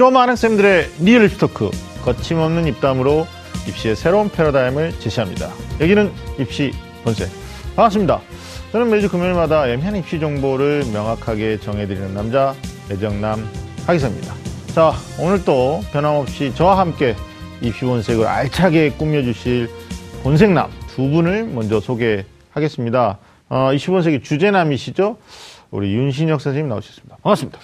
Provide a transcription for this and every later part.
좀 아는 쌤들의 real talk 거침없는 입담으로 입시의 새로운 패러다임을 제시합니다. 여기는 입시 본색 반갑습니다. 저는 매주 금요일마다 애매한 입시 정보를 명확하게 정해드리는 남자 애정남 하기사입니다. 자 오늘 또 변함없이 저와 함께 입시 본색을 알차게 꾸며주실 본색남 두 분을 먼저 소개하겠습니다. 어, 입시 본색의 주제남이시죠? 우리 윤신혁 선생님 나오셨습니다. 반갑습니다.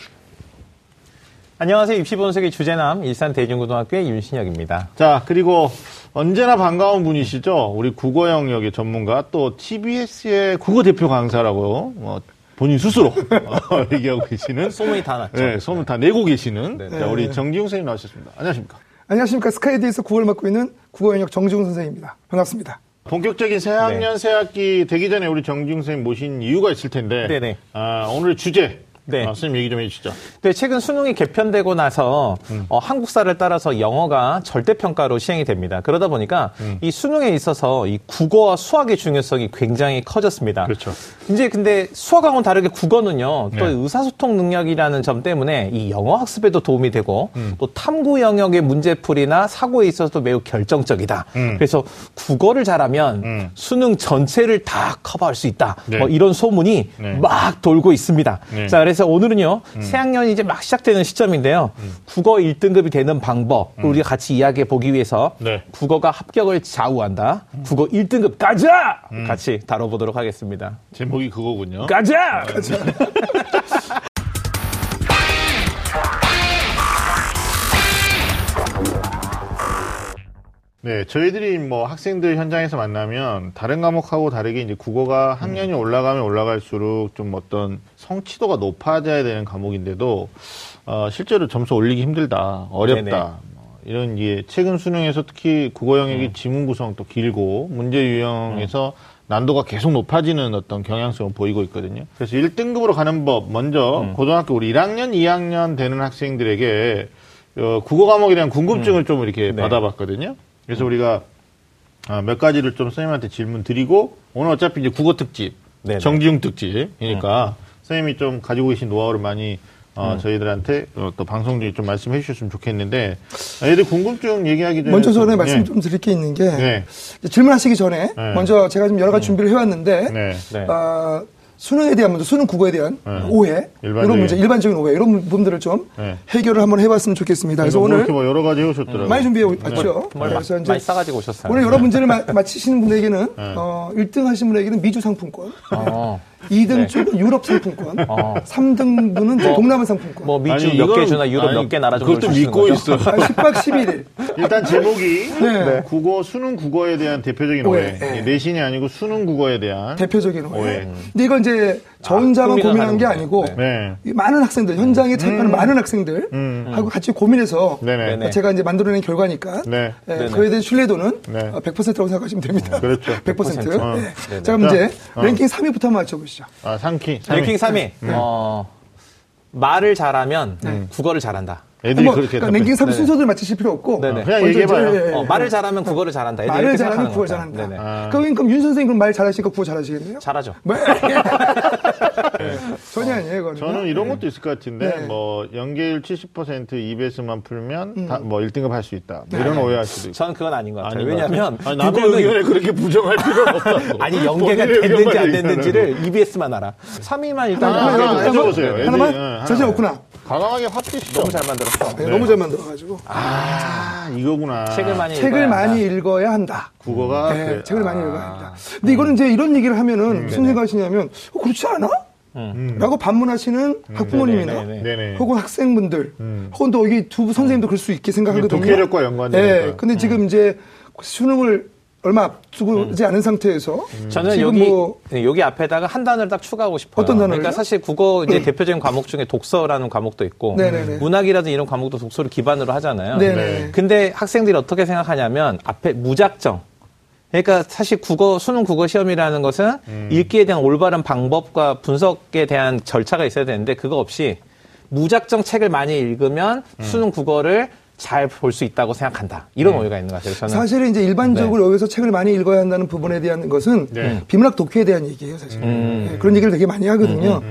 안녕하세요. 입시본색의 주제남 일산 대중고등학교의 윤신혁입니다. 자, 그리고 언제나 반가운 분이시죠? 우리 국어 영역의 전문가 또 TBS의 국어 대표 강사라고 뭐 본인 스스로 어, 얘기하고 계시는 소문이 다 났죠. 네, 소문 다 내고 계시는 네. 자, 우리 정기용 선생님 나오셨습니다. 안녕하십니까? 안녕하십니까. 스카이디에서 9월 맡고 있는 국어 영역 정지훈 선생입니다. 반갑습니다. 본격적인 새학년 네. 새학기 되기 전에 우리 정기용 선생님 모신 이유가 있을 텐데 네네. 아, 오늘 주제 네. 아, 선생님 얘기 좀 해주시죠. 네, 최근 수능이 개편되고 나서 음. 어, 한국사를 따라서 영어가 절대평가로 시행이 됩니다. 그러다 보니까 음. 이 수능에 있어서 이 국어와 수학의 중요성이 굉장히 커졌습니다. 그렇죠. 이제 근데 수학하고는 다르게 국어는요, 또 네. 의사소통 능력이라는 점 때문에 이 영어 학습에도 도움이 되고 음. 또 탐구 영역의 문제풀이나 사고에 있어서도 매우 결정적이다. 음. 그래서 국어를 잘하면 음. 수능 전체를 다 커버할 수 있다. 네. 뭐 이런 소문이 네. 막 돌고 있습니다. 네. 음. 자, 그래서 오늘은요, 새학년이 이제 막 시작되는 시점인데요. 국어 1등급이 되는 방법, 을 우리가 같이 이야기해 보기 위해서 음. 네. 국어가 합격을 좌우한다. 국어 1등급 가자! 같이 다뤄보도록 하겠습니다. 제목이 그거군요. 가자! 네, 저희들이 뭐 학생들 현장에서 만나면 다른 과목하고 다르게 이제 국어가 학년이 올라가면 올라갈수록 좀 어떤 성취도가 높아져야 되는 과목인데도 어, 실제로 점수 올리기 힘들다, 어렵다. 네네. 뭐 이런 게 최근 수능에서 특히 국어 영역이 지문 구성도 길고 문제 유형에서 난도가 계속 높아지는 어떤 경향성을 보이고 있거든요. 그래서 1등급으로 가는 법 먼저 고등학교 우리 1학년, 2학년 되는 학생들에게 어, 국어 과목에 대한 궁금증을 좀 이렇게 네. 받아봤거든요. 그래서 우리가 아, 몇 가지를 좀 선생님한테 질문 드리고 오늘 어차피 이제 국어 특집, 네네. 정지용 특집이니까 선생님이 좀 가지고 계신 노하우를 많이 어, 음. 저희들한테 어, 또 방송 중에 좀 말씀해 주셨으면 좋겠는데 아, 애들 궁금증 얘기하기 전에 먼저 전에 좀- 말씀 네. 좀 드릴 게 있는 게 네. 질문하시기 전에 네. 먼저 제가 좀 여러 가지 준비를 해왔는데 네. 네. 어, 수능에 대한 먼저 수능 국어에 대한 네. 오해 일반적인. 이런 문제 일반적인 오해 이런 부분들을 좀 네. 해결을 한번 해봤으면 좋겠습니다. 그래서 뭐 오늘 뭐 여러 가지 해오셨더라고요. 많이 준비해 왔죠. 정말 그래서 마- 이제 많이 싸가지고 오셨어요. 오늘 여러 문제를 마, 맞히시는 분에게는 네. 어, 1등 하신 분에게는 미주 상품권, 어, 2등 네. 쪽은 유럽 상품권, 어. 3등 분은 동남아 상품권. 뭐 미주 아니, 몇개 주나 유럽 몇 개 나라 정도 그것도 주시는 믿고 거죠? 있어. 한 10박 11일. 일단 제목이 네. 국어 수능 국어에 대한 대표적인 오해. 오해, 네. 내신이 아니고 수능 국어에 대한 대표적인 오해. 오해. 근데 이건 이제 저 혼자만 흥미가 고민한 게 아니고. 네. 이 많은 학생들 현장에 참여하는 많은 학생들 음. 하고 같이 고민해서 네네. 네네. 제가 이제 만들어낸 결과니까 네. 예, 네네. 그에 대한 신뢰도는 네. 어, 100%라고 생각하시면 됩니다. 그렇죠. 100%. 어. 네. 네네. 자, 그럼 이제 어. 랭킹 3위부터 한번 맞춰보시죠. 아, 3키. 랭킹 3위. 어, 말을 잘하면 국어를 잘한다. 애들이 뭐, 그렇게 그러니까 랭킹 3위 네네. 순서들 맞추실 필요 없고 네네. 그냥 먼저 얘기해봐요. 이제, 예, 예, 어, 예. 말을 잘하면 국어를 잘한다. 애들이 말을 잘하면 국어를. 잘한다. 네네. 아. 그럼 그럼 윤 선생님 그럼 말 잘하시니까 국어 잘하시겠네요? 잘하죠. 뭐? 전혀 아니에요, 그거는. 저는 이런 것도 있을 것 같은데 네. 뭐 연계율 70% EBS만 풀면 다뭐 1등급 할 수 있다. 뭐 이런 오해할 수도 있고. 저는 그건 아닌 것 같아요. 왜냐하면. 아니, 남의 국어는 의견에 그렇게 부정할 필요는 없다고. 아니 연계가 됐는지 안. 됐는지를 EBS만 알아. 3위만 일단 하나, 해줘보세요. 애들이, 하나만? 예, 자신 하나. 없구나. 과감하게 확 뛰시죠. 너무 잘 만들었어. 네, 너무 잘 만들어가지고. 아, 이거구나. 책을 많이 책을 읽어야 많이 한다. 읽어야 한다. 국어가 네, 그래. 책을 많이 아. 읽어야 한다. 근데 이거는 이제 이런 얘기를 하면은 무슨 생각하시냐면 어, 그렇지 않아? 라고 반문하시는 학부모님이나 음. 네네네. 네네. 혹은 학생분들 음. 혹은 또 여기 두 선생님도 그럴 수 있게 생각하거든요. 독해력과 연관되니까. 네, 근데 지금 이제 수능을 얼마 앞두고지 않은 상태에서 저는 지금 여기 뭐 네, 여기 앞에다가 한 단어를 딱 추가하고 싶어요. 어떤 단어를요? 그러니까 사실 국어 이제 대표적인 과목 중에 독서라는 과목도 있고 네네네. 문학이라든 이런 과목도 독서를 기반으로 하잖아요. 네네. 네. 근데 학생들이 어떻게 생각하냐면 앞에 무작정 그러니까 사실 국어 수능 국어 시험이라는 것은 음. 읽기에 대한 올바른 방법과 분석에 대한 절차가 있어야 되는데 그거 없이 무작정 책을 많이 읽으면 음. 수능 국어를 잘 볼 수 있다고 생각한다. 이런 오해가 있는 것 같아요. 저는 사실은 이제 일반적으로 여기서 책을 많이 읽어야 한다는 부분에 대한 것은 네. 비문학 독해에 대한 얘기예요, 사실. 음. 네, 그런 얘기를 되게 많이 하거든요.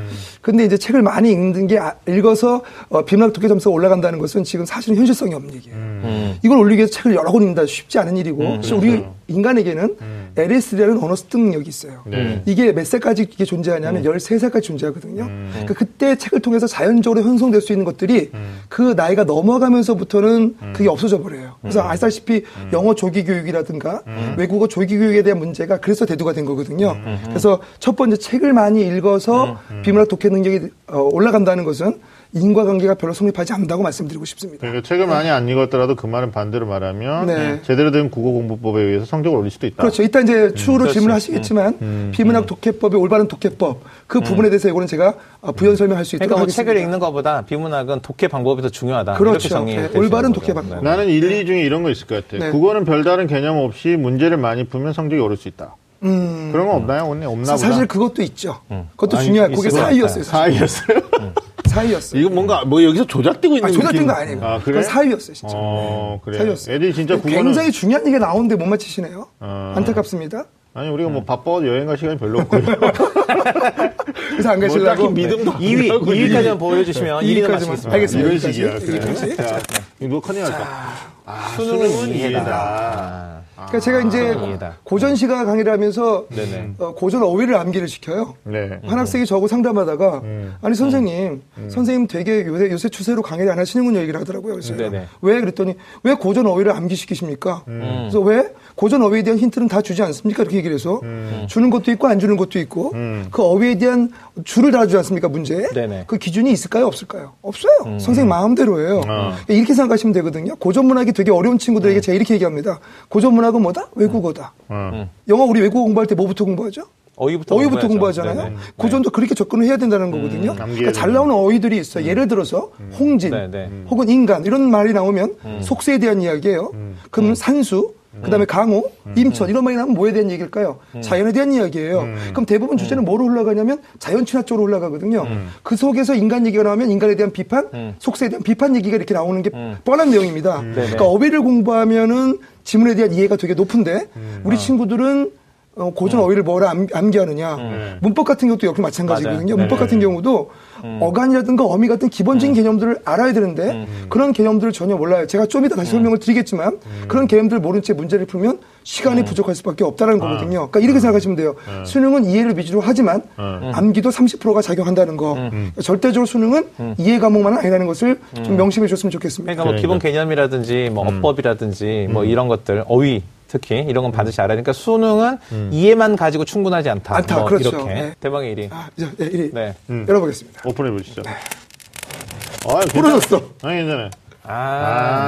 근데 이제 책을 많이 읽는 게 아- 읽어서 어, 비문학 독해 점수가 올라간다는 것은 지금 사실은 현실성이 없는 얘기예요. 음. 이걸 올리기 위해서 책을 여러 권 읽는다 쉽지 않은 일이고 사실 우리 인간에게는 LSD라는 언어 습득 능력이 있어요. 네. 이게 몇 살까지 이게 존재하냐면 13살까지 존재하거든요. 그러니까 그때 책을 통해서 자연적으로 형성될 수 있는 것들이 그 나이가 넘어가면서부터는 그게 없어져 버려요. 그래서 아시다시피 영어 조기 교육이라든가 외국어 조기 교육에 대한 문제가 그래서 대두가 된 거거든요. 그래서 첫 번째 책을 많이 읽어서 비문학 독해 능력이 어, 올라간다는 것은 인과관계가 별로 성립하지 않는다고 말씀드리고 싶습니다. 그러니까 책을 많이 안 읽었더라도 그 말은 반대로 말하면 네. 제대로 된 국어 공부법에 의해서 성적을 올릴 수도 있다. 그렇죠. 이따 이제 추후로 그렇지. 질문하시겠지만 비문학 독해법의 올바른 독해법 그 부분에 대해서 이거는 제가 어, 부연 설명할 수 있도록 그러니까 뭐 하겠습니다. 책을 읽는 것보다 비문학은 독해 방법이 더 중요하다. 그렇죠. 네, 올바른. 독해 방법. 네. 나는 1, 2 중에 이런 거 있을 것 같아. 네. 국어는 별다른 개념 없이 문제를 많이 풀면 성적이 오를 수 있다. 음, 그런 건 없나요? 오늘 없나 보다. 사실 그것도 있죠. 그것도 아니, 중요한 그게 것 사유였어요. 사실. 사이였어요? 이거 뭔가 뭐 여기서 조작되고 있는 아, 조작된 느낌. 거 아니에요. 아, 그래? 그건 사유였어요, 진짜. 어, 그래. 사유였어요. 애들이 진짜 국어는 굉장히 중요한 얘기가 나오는데 못 맞히시네요. 어. 안타깝습니다. 아니 우리가 뭐 바빠 여행 갈 시간이 별로 없고요. 그래서 안뭐 가시려고. 딱히 믿음도 안 2위, 가고 2위까지만 보여주시면 1위는 2위까지만. 마치겠습니다. 알겠습니다. 이런. 식이야. 그래. 여기까지. 자, 이거 누가 커닝 할까? 아, 수능은 수능은 이해다. 그러니까 제가 이제. 고전 시가 강의를 하면서. 어, 고전 어휘를 암기를 시켜요. 네. 한 학생이 저하고 상담하다가 아니 선생님 선생님 되게 요새, 요새 추세로 강의를 안 하시는군요 얘기를 하더라고요 그래서. 왜 그랬더니 왜 고전 어휘를 암기시키십니까 그래서 왜 고전 어휘에 대한 힌트는 다 주지 않습니까? 이렇게 얘기를 해서. 주는 것도 있고 안 주는 것도 있고. 그 어휘에 대한 줄을 달아주지 않습니까? 문제에 네네. 그 기준이 있을까요? 없을까요? 없어요. 선생님 마음대로예요. 그러니까 이렇게 생각하시면 되거든요. 고전 문학이 되게 어려운 친구들에게 제가 이렇게 얘기합니다. 고전 문학은 뭐다? 외국어다. 어. 영어 우리 외국어 공부할 때 뭐부터 공부하죠? 어휘부터, 어휘부터. 공부하잖아요. 네네. 고전도 그렇게 접근을 해야 된다는 거거든요. 암기해야 그러니까 잘 나오는 어휘들이 있어요. 예를 들어서 홍진 네, 네. 혹은 인간 이런 말이 나오면 속세에 대한 이야기예요. 그러면 산수 그다음에 강호, 임천 이런 말이 나오면 뭐에 대한 얘기일까요? 자연에 대한 이야기예요. 그럼 대부분 주제는 뭐로 흘러가냐면 자연 친화 쪽으로 흘러가거든요. 그 속에서 인간 얘기가 나오면 인간에 대한 비판, 속세에 대한 비판 얘기가 이렇게 나오는 게 뻔한 내용입니다. 그러니까 어휘를 공부하면은 지문에 대한 이해가 되게 높은데 우리 친구들은 어, 고전 어휘를 뭐라 암, 암기하느냐. 문법 같은 경우도 역시 마찬가지거든요. 맞아요. 문법 같은 경우도 어간이라든가 어미 같은 기본적인 개념들을 알아야 되는데 그런 개념들을 전혀 몰라요. 제가 좀 이따 다시 설명을 드리겠지만 그런 개념들을 모른 채 문제를 풀면 시간이 부족할 수밖에 없다는 거거든요. 그러니까 이렇게 생각하시면 돼요. 수능은 이해를 위주로 하지만 암기도 30%가 작용한다는 거. 절대적으로 수능은 이해 과목만은 아니라는 것을 좀 명심해 줬으면 좋겠습니다. 그러니까 뭐 기본 개념이라든지 뭐 어법이라든지 뭐 이런 것들 어휘 특히 이런 건 반드시 알아야 되니까 수능은 이해만 가지고 충분하지 않다. 않다. 뭐 그렇죠. 이렇게 네. 대박의 1위. 아, 이제 네, 1위 네. 열어보겠습니다. 오픈해 보시죠. 아, 부러졌어. 아니 괜찮아. 아,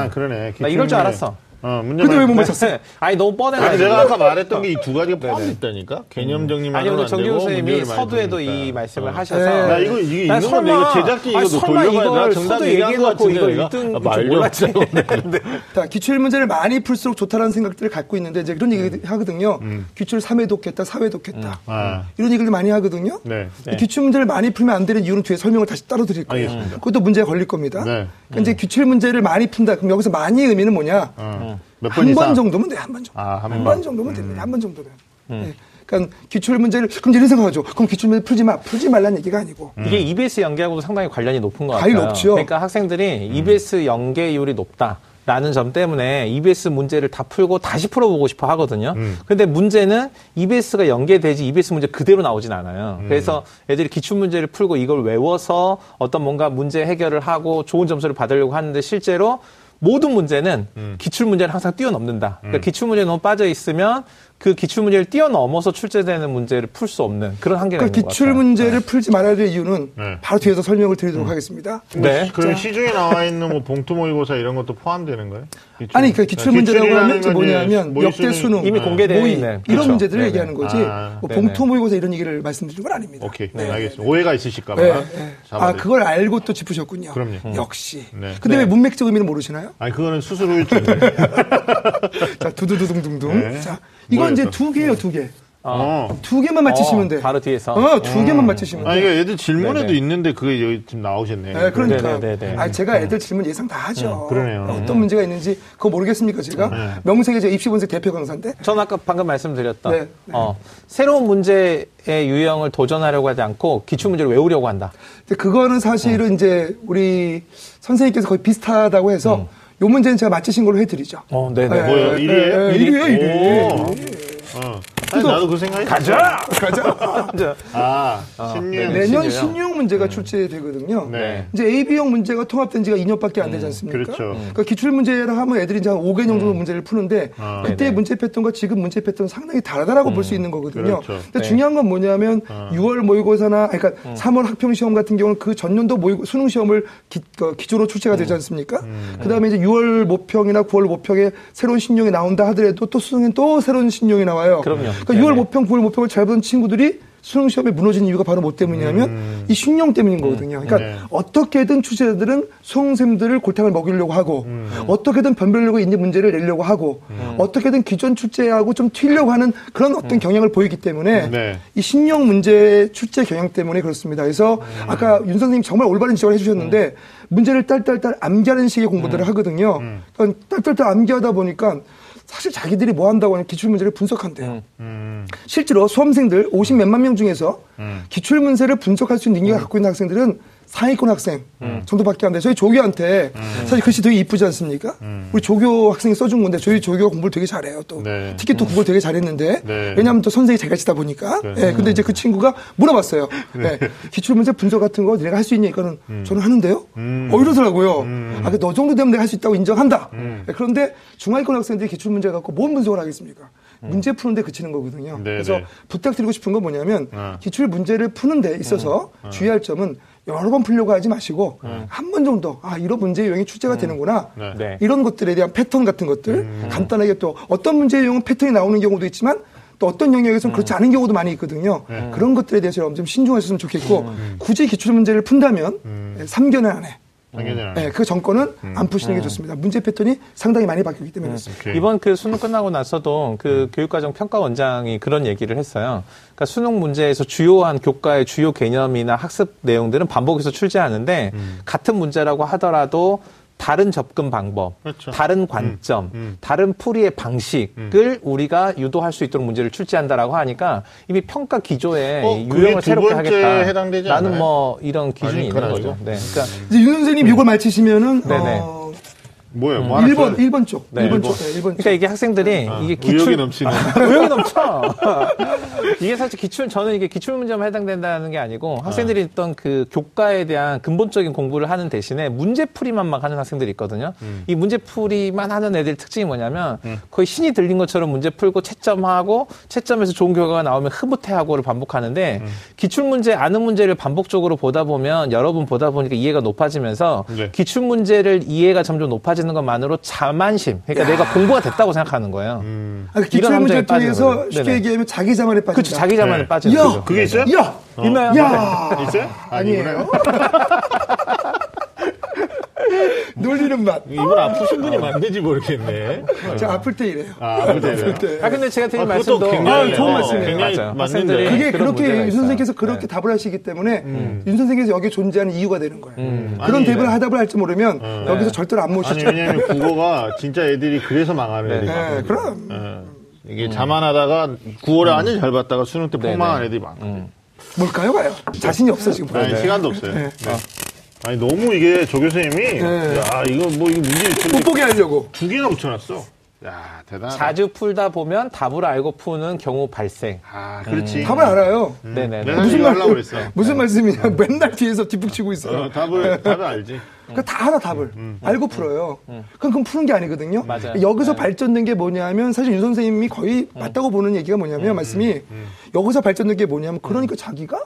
아, 그러네. 나 이럴 줄. 알았어. 어, 문제 근데 왜 못 맞췄어요? 아니 너무 뻔해. 아니, 내가 아까 말했던 게 이 두 가지가 포함되어 있다니까? 개념 정리만 아니 정규 되고 선생님이 문제를 많이 서두에도. 이 말씀을 어. 하셔서 네. 나 이거, 이게 난 있는 건데, 이거 제작진 이거 아니, 너 설마 돌려봐야. 나 정답 얘기한 것 같은데, 1등 내가? 아. 자, 기출 문제를 많이 풀수록 좋다라는 생각들을 갖고 있는데 이제 그런 얘기 하거든요. 기출 3회 독했다, 4회 독했다. 아, 이런 얘기를 많이 하거든요. 네. 기출 문제를 많이 풀면 안 되는 이유는 뒤에 설명을 다시 따로 드릴 거예요. 그것도 문제가 걸릴 겁니다. 네. 그러니까 이제 기출 문제를 많이 푼다. 그럼 여기서 많이 의미는 뭐냐? 어. 몇번한 이상? 번 정도면 돼요. 한 번 정도. 아, 한한 번. 정도면 됩니다. 한 번 정도면. 네. 그러니까 기출 문제를 그럼 이런 생각하죠. 그럼 기출 문제 풀지 마, 풀지 말라는 얘기가 아니고. 이게 EBS 연계하고도 상당히 관련이 높은 것 같아요. 높죠. 그러니까 학생들이 EBS 연계율이 높다. 라는 점 때문에 EBS 문제를 다 풀고 다시 풀어보고 싶어 하거든요. 근데 문제는 EBS가 연계되지 EBS 문제 그대로 나오진 않아요. 그래서 애들이 기출 문제를 풀고 이걸 외워서 어떤 뭔가 문제 해결을 하고 좋은 점수를 받으려고 하는데 실제로 모든 문제는 기출 문제를 항상 뛰어넘는다. 그러니까 기출 문제에 너무 빠져 있으면 그 기출 문제를 뛰어넘어서 출제되는 문제를 풀 수 없는 그런 한계가 그러니까 있는 것 기출 같아요. 문제를 풀지 말아야 될 이유는 네. 바로 뒤에서 설명을 드리도록 하겠습니다. 네. 그럼 시중에 나와 있는 뭐 봉투 모의고사 이런 것도 포함되는 거예요? 기출- 아니, 그 기출 문제라고 하면 뭐냐면 모의 역대 수능, 이미 공개되어 모의 있는. 이런 그렇죠. 문제들을 네네. 얘기하는 거지 아, 뭐. 봉투 모의고사 이런 얘기를 말씀드리는 건 아닙니다. 오케이. 네. 알겠습니다. 오해가 있으실까봐. 네, 네. 아. 그걸 알고 또 짚으셨군요. 그럼요. 역시. 네. 근데 네. 왜 문맥적 의미는 모르시나요? 아니, 그거는 수술 후유증. 자, 두두두둥둥둥. 네. 자, 이건 이제? 두 개예요, 두 개. 어. 두 개만 맞히시면 돼. 바로 뒤에서. 어, 두 개만 맞히시면 돼. 아, 이거 애들 질문에도 네네. 있는데 그게 여기 지금 나오셨네. 네, 그러니까. 네네네네. 아, 제가 애들 질문 예상 다 하죠. 그러네요. 어떤 문제가 있는지 그거 모르겠습니까, 제가? 네. 명색이 제 입시분석 대표 강사인데. 전 아까 방금 말씀드렸던 네, 네. 어, 새로운 문제의 유형을 도전하려고 하지 않고 기출 문제를 외우려고 한다. 근데 그거는 사실은 이제 우리 선생님께서 거의 비슷하다고 해서 요 문제는 제가 맞히신 걸로 해드리죠. 어, 네네. 네. 네, 일이에요, 오. 일 아니, 나도 그 생각이 가자! 가자. 아, 어, 신유. 네네. 내년 신유형. 신유형 문제가 출제되거든요. 네. 이제 AB형 문제가 통합된 지가 2년밖에 안 되지 않습니까? 그렇죠. 그러니까 기출 문제라 하면 애들이 이제 한 5개년 정도 문제를 푸는데 아. 그때 네네. 문제 패턴과 지금 문제 패턴 상당히 다르다라고 볼 수 있는 거거든요. 그렇죠. 근데 네. 중요한 건 뭐냐면 6월 모의고사나 그러니까 3월 학평 시험 같은 경우는 그 전년도 모의 수능 시험을 기, 어, 기조로 출제가 되지 않습니까? 그다음에 이제 6월 모평이나 9월 모평에 새로운 신용이 나온다 하더라도 또 수능엔 또 새로운 신용이 나와요. 그럼요. 그러니까 네네. 6월 모평, 9월 모평을 잘 보는 친구들이 수능 시험에 무너진 이유가 바로 뭐 때문이냐면 이 신용 때문인 거거든요. 그러니까 네. 어떻게든 출제자들은 수험생들을 골탕을 먹이려고 하고 어떻게든 변별력이 있는 문제를 내려고 하고 어떻게든 기존 출제하고 좀 튀려고 하는 그런 어떤 경향을 보이기 때문에 네. 이 신용 문제 출제 경향 때문에 그렇습니다. 그래서 아까 윤 선생님 정말 올바른 지적을 해주셨는데 문제를 딸딸딸 암기하는 식의 공부들을 하거든요. 그러니까 딸딸딸 암기하다 보니까 사실 자기들이 뭐 한다고 하면 기출 문제를 분석한대요. 음. 실제로 수험생들 50 몇만 명 중에서 음. 기출 문제를 분석할 수 있는 능력을 갖고 있는 학생들은 상위권 학생 음. 정도밖에 안 돼. 저희 조교한테 사실 글씨 되게 이쁘지 않습니까? 우리 조교 학생이 써준 건데 저희 조교가 공부를 되게 잘해요. 또 음. 네. 특히 또 국어를 되게 잘했는데 네. 왜냐하면 또 선생이 잘 가르치다 보니까. 네. 예, 근데 이제 그 친구가 물어봤어요. 예, 기출 문제 분석 같은 거 내가 할 수 있냐? 이거는 저는 하는데요. 음. 어 이러더라고요. 아, 그 너 정도 되면 내가 할 수 있다고 인정한다. 음. 예, 그런데 중하위권 학생들이 기출 문제 갖고 뭔 분석을 하겠습니까? 문제 푸는데 그치는 거거든요. 음. 네, 그래서 네. 부탁드리고 싶은 건 뭐냐면 어. 기출 문제를 푸는 데 있어서 주의할 점은 여러 번 풀려고 하지 마시고 한번 정도 아 이런 문제 유형이 출제가 되는구나. 네. 네. 이런 것들에 대한 패턴 같은 것들. 간단하게 또 어떤 문제 유형은 패턴이 나오는 경우도 있지만 또 어떤 영역에서는 그렇지 않은 경우도 많이 있거든요. 그런 것들에 대해서 여러분 좀 신중하셨으면 좋겠고 굳이 기출 문제를 푼다면 예, 3개월 안에 당연히. 예, 그 정권은 안 푸시는 게 좋습니다. 문제 패턴이 상당히 많이 바뀌기 때문에 그렇습니다. 오케이. 이번 그 수능 끝나고 나서도 그 교육과정 평가 원장이 그런 얘기를 했어요. 그러니까 수능 문제에서 주요한 교과의 주요 개념이나 학습 내용들은 반복해서 출제하는데 같은 문제라고 하더라도 다른 접근 방법, 그렇죠. 다른 관점, 음. 다른 풀이의 방식을 우리가 유도할 수 있도록 문제를 출제한다라고 하니까 이미 평가 기조에 어, 유형을 두 새롭게 하겠다. 해당되지 나는 않아요? 뭐 이런 기준이 아니, 있는 거죠. 네. 그러니까 이제 윤 선생님 이걸 맞히시면은 네네. 어, 뭐예요? 뭐 하나 1번 써야 돼? 1번 쪽. 네, 1번 일본. 쪽. 네, 1번 쪽. 그러니까 이게 학생들이 아, 이게 의욕이 기출 넘치네. 의욕이 넘쳐. 이게 사실 기출 저는 이게 기출 문제만 해당된다는 게 아니고 학생들이 어떤 그 교과에 대한 근본적인 공부를 하는 대신에 문제풀이만 막 하는 학생들이 있거든요. 이 문제풀이만 하는 애들 특징이 뭐냐면 거의 신이 들린 것처럼 문제 풀고 채점하고 채점에서 좋은 결과가 나오면 흐뭇해하고를 반복하는데 기출 문제 아는 문제를 반복적으로 보다 보면 여러 번 보다 보니까 이해가 높아지면서 네. 기출 문제를 이해가 점점 높아지 는 것만으로 자만심. 그러니까 내가 공부가 됐다고 생각하는 거예요. 음. 아, 그 기출 이런 함정에 통해서. 쉽게 네네. 얘기하면 자기 자만에 빠진다. 그렇죠. 자기 자만에 네. 빠지는 야! 거죠. 그게 있어요? 야! 있나요? 야! 있어요? 아니에요. 놀리는 맛. 이분 아프신 분이 만든지 모르겠네. 제가 아플 때 이래요. 아, 아플 때 아플 때. 아 근데 제가 드린 아, 말씀도 굉장히 아, 좋은 어, 말씀이에요. 굉장히 맞아요. 맞는데. 그게 그렇게 윤 있어요. 선생님께서 그렇게 네. 답을 하시기 때문에 윤 선생님께서 여기 존재하는 이유가 되는 거예요. 그런 아니, 대답을 네. 하답을 할지 모르면 여기서 절대로 안 아니 모시죠. 왜냐면 국어가 진짜 애들이 그래서 망하는 애들이 네, 많거든요. 그럼. 예. 이게 자만하다가 9월에 완전 잘 봤다가 수능 때. 폭망한 애들이 많거든요. 뭘까요, 봐요? 자신이 없어 지금. 아니, 시간도 없어요. 네. 아니 너무 이게 조 교수님이 네. 야 이거 뭐 이거 문제 못 보게 하려고. 두 개나 붙여놨어. 야 대단하다. 자주 풀다 보면 답을 알고 푸는 경우 발생. 아 그렇지. 답을 알아요. 네네. 내가 무슨 말 하려고 그랬어. 무슨 말씀이냐? 맨날 뒤에서 뒷북치고 있어요. 어, 답을 답을 알지. 그러니까 다 하나 답을 알고 풀어요. 그럼 그건 푸는 게 아니거든요. 맞아요. 여기서 네. 발전된 게 뭐냐면 사실 윤 선생님이 거의 맞다고 보는 얘기가 뭐냐면 말씀이 여기서 발전된 게 뭐냐면 그러니까 자기가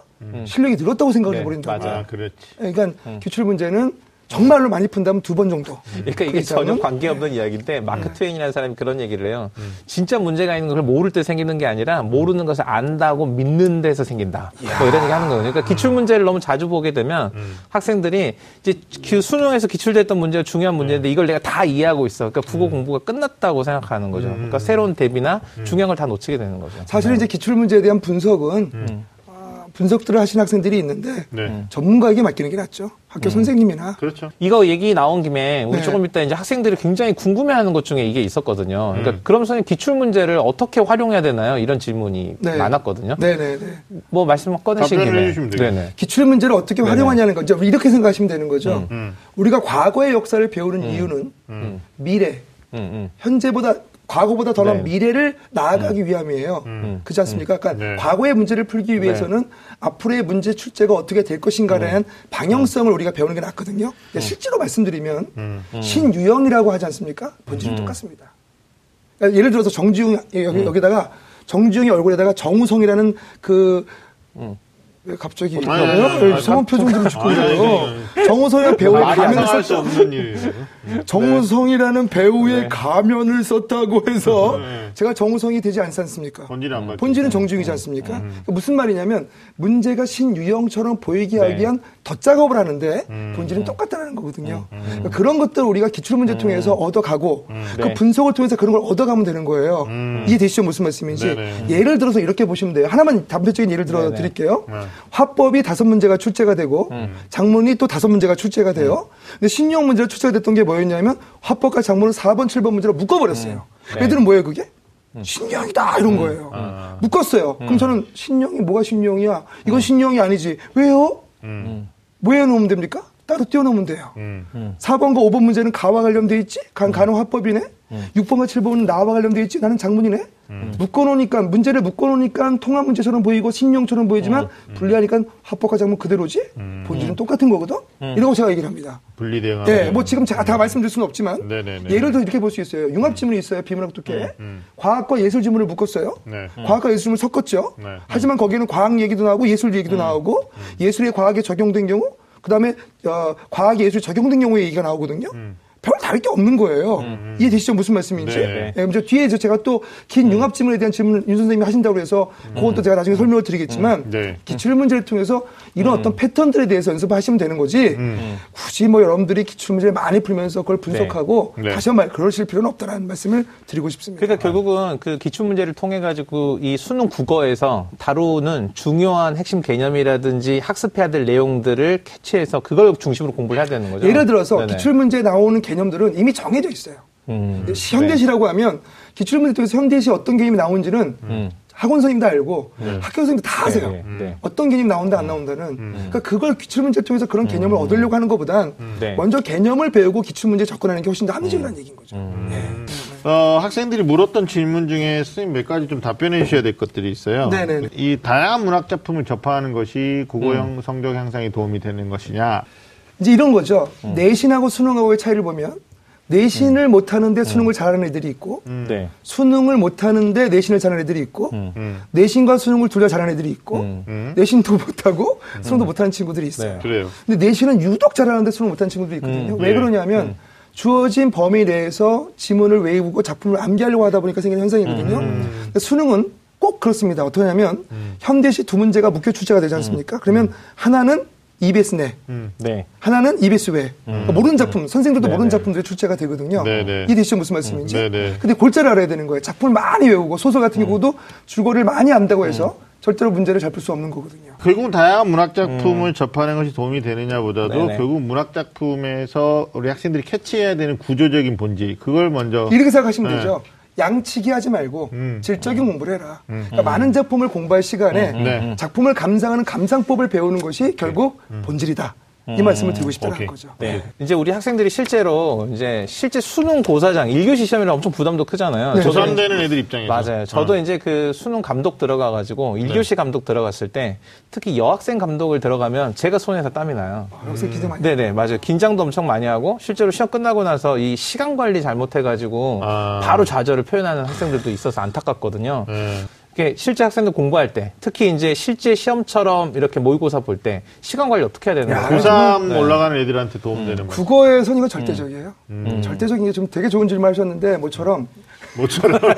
실력이 늘었다고 생각을 네, 해버린다. 맞아요. 아 그렇지. 그러니까 기출 문제는 정말로 많이 푼다면 두 번 정도. 그러니까 이게 전혀 관계없는 이야기인데 마크 트웨인이라는 사람이 그런 얘기를 해요. 음. 진짜 문제가 있는 걸 모를 때 생기는 게 아니라 모르는 것을 안다고 믿는 데서 생긴다. 뭐 이런 얘기 하는 거예요. 그러니까 기출 문제를 너무 자주 보게 되면 음. 학생들이 이제 기- 수능에서 기출됐던 문제가 중요한 문제인데 네. 이걸 내가 다 이해하고 있어. 그러니까 국어 음. 공부가 끝났다고 생각하는 거죠. 그러니까 새로운 대비나 중요한 걸 다 놓치게 되는 거죠. 사실은 이제 기출 문제에 대한 분석은 아, 분석들을 하신 학생들이 있는데 네. 전문가에게 맡기는 게 낫죠. 학교 선생님이나 그렇죠. 이거 얘기 나온 김에 우리 네. 조금 이따 이제 학생들이 굉장히 궁금해하는 것 중에 이게 있었거든요. 그러니까 음. 그럼 선생님 기출 문제를 어떻게 활용해야 되나요? 이런 질문이 네. 많았거든요. 네네네. 뭐 말씀 꺼내신 김에. 네네. 기출 문제를 어떻게 활용하냐는 거죠. 이렇게 생각하시면 되는 거죠. 음. 우리가 과거의 역사를 배우는 이유는 음. 미래, 음, 음. 현재보다 과거보다 더 나은 네. 미래를 나아가기 위함이에요. 음. 그렇지 않습니까? 그러니까 네. 과거의 문제를 풀기 위해서는 앞으로의 문제 출제가 어떻게 될 것인가에 대한 방향성을 우리가 배우는 게 낫거든요. 실제로 말씀드리면 음. 신유형이라고 하지 않습니까? 본질은 똑같습니다. 그러니까 예를 들어서 정지웅 여기, 여기다가 정지웅의 얼굴에다가 정우성이라는 그왜 갑자기 아니, 성원 표정들을 짓고 있어요? 정우성의 배우의 가면을 상할 수 썼다. 없는 일이에요. 정우성이라는 배우의 가면을 썼다고 해서 네. 제가 정우성이 되지 않지 않습니까? 본질은. 본질은 정중이지 않습니까? 그러니까 무슨 말이냐면 문제가 신유형처럼 보이게 하기 위한 덧작업을 하는데 본질은 똑같다는 거거든요. 그러니까 그런 것들을 우리가 기출문제 통해서 얻어가고 그 네. 분석을 통해서 그런 걸 얻어가면 되는 거예요. 이해되시죠? 무슨 말씀인지. 네네. 예를 들어서 이렇게 보시면 돼요. 하나만 단편적인 예를 들어. 드릴게요. 네. 화법이 다섯 문제가 출제가 되고 장문이 또 다섯 문제가 출제가 돼요. 근데 신유형 문제가 출제가 됐던 게 뭐였냐면 화법과 장문을 4번, 7번 문제로 묶어버렸어요. 네. 애들은 뭐예요, 그게? 신유형이다 이런 거예요. 묶었어요. 그럼 저는 신유형이 뭐가 신유형이야? 이건 신유형이 아니지. 왜요? 뭐 해 놓으면 됩니까? 따로 띄워놓으면 돼요. 음. 4번과 5번 문제는 가와 관련돼 있지? 간, 간호 화법이네? 6번과 7번은 나와 관련돼 있지? 나는 장문이네? 묶어놓으니까, 문제를 묶어놓으니까 통합 문제처럼 보이고 신용처럼 보이지만 분리하니까 화법과 장문 그대로지? 본질은 똑같은 거거든? 이러고 제가 얘기를 합니다. 분리 대응. 네, 뭐 지금 제가 다 말씀드릴 수는 없지만 네네네. 예를 들어 이렇게 볼 수 있어요. 융합 지문이 있어요. 비문학 두께. 과학과 예술 지문을 묶었어요. 네. 과학과 예술 지문을 섞었죠. 네. 하지만 거기에는 과학 얘기도 나오고 예술 얘기도 나오고 예술에 과학에 적용된 경우, 그다음에 어, 과학에 예술 적용된 경우의 얘기가 나오거든요. 별 다를 게 없는 거예요. 이해되시죠? 무슨 말씀인지? 네. 예, 이제 뒤에 제가 또긴 융합 지문에 대한 질문을 윤 선생님이 하신다고 해서 그건 또 제가 나중에 설명을 드리겠지만 네. 기출 문제를 통해서 이런 어떤 패턴들에 대해서 연습하시면 되는 거지 굳이 뭐 여러분들이 기출 문제를 많이 풀면서 그걸 분석하고 네. 다시 한번 말 그러실 필요는 없다라는 말씀을 드리고 싶습니다. 그러니까 결국은 그 기출 문제를 통해 가지고 이 수능 국어에서 다루는 중요한 핵심 개념이라든지 학습해야 될 내용들을 캐치해서 그걸 중심으로 공부를 해야 되는 거죠. 예를 들어서 네네. 기출 문제에 나오는 개념들은 이미 정해져 있어요. 음, 현대시라고 하면 기출 문제 통해서 현대시 어떤 개념이 나오는지는 학원 선생님도 알고 학교 선생님도 다 아세요. 네, 네. 어떤 개념이 나온다 안 나온다는. 그러니까 그걸 기출 문제 통해서 그런 개념을 얻으려고 하는 것보단 네. 먼저 개념을 배우고 기출 문제 접근하는 게 훨씬 더 합리적이라는 얘기인 거죠. 어, 학생들이 물었던 질문 중에 선생님 몇 가지 좀 답변해 주셔야 될 것들이 있어요. 네네. 이 다양한 문학 작품을 접하는 것이 국어형 음. 성적 향상에 도움이 되는 것이냐. 이제 이런 거죠. 내신하고 수능하고의 차이를 보면 내신을 못하는데 수능을 잘하는 애들이 있고 네. 수능을 못하는데 내신을 잘하는 애들이 있고 음. 내신과 수능을 둘 다 잘하는 애들이 있고 음. 내신도 못하고 수능도 못하는 친구들이 있어요. 네. 그래요. 근데 내신은 유독 잘하는데 수능 못하는 친구들이 있거든요. 왜 예. 그러냐면 주어진 범위 내에서 지문을 외우고 작품을 암기하려고 하다 보니까 생기는 현상이거든요. 근데 수능은 꼭 그렇습니다. 어떠냐면 현대시 두 문제가 무효 출제가 되지 않습니까? 그러면 하나는 EBS 내, 네. 하나는 EBS 외. 그러니까 모르는 작품, 선생들도 네네. 모르는 작품들이 출제가 되거든요. 네네. 이해되시죠? 무슨 말씀인지? 네네. 근데 골자를 알아야 되는 거예요. 작품을 많이 외우고 소설 같은 경우도 줄거리를 많이 안다고 해서 절대로 문제를 잘 풀 수 없는 거거든요. 결국 다양한 문학 작품을 접하는 것이 도움이 되느냐보다도 네네. 결국 문학 작품에서 우리 학생들이 캐치해야 되는 구조적인 본질 그걸 먼저 이렇게 생각하시면 네. 되죠. 양치기 하지 말고 음. 질적인 공부를 해라. 그러니까 많은 작품을 공부할 시간에 네. 작품을 감상하는 감상법을 배우는 것이 결국 본질이다. 이 말씀을 드리고 싶다는 오케이. 거죠. 네. 이제 우리 학생들이 실제로 이제 실제 수능 고사장 1교시 시험이라 엄청 부담도 크잖아요. 네. 조선되는 애들 입장에서 맞아요. 저도 어. 이제 그 수능 감독 들어가 가지고 네. 1교시 감독 들어갔을 때 특히 여학생 감독을 들어가면 제가 손에서 땀이 나요. 학생 기대 많이. 네 네, 맞아요. 긴장도 엄청 많이 하고 실제로 시험 끝나고 나서 이 시간 관리 잘못해 가지고 아. 바로 좌절을 표현하는 학생들도 있어서 안타깝거든요. 네. 실제 학생들 공부할 때, 특히 이제 실제 시험처럼 이렇게 모의고사 볼 때 시간 관리 어떻게 해야 되는 야, 거예요? 고3 네. 올라가는 애들한테 도움되는 말. 국어의 선이가 절대적이에요. 절대적인 게 좀 되게 좋은 질문 하셨는데 뭐처럼 모처럼.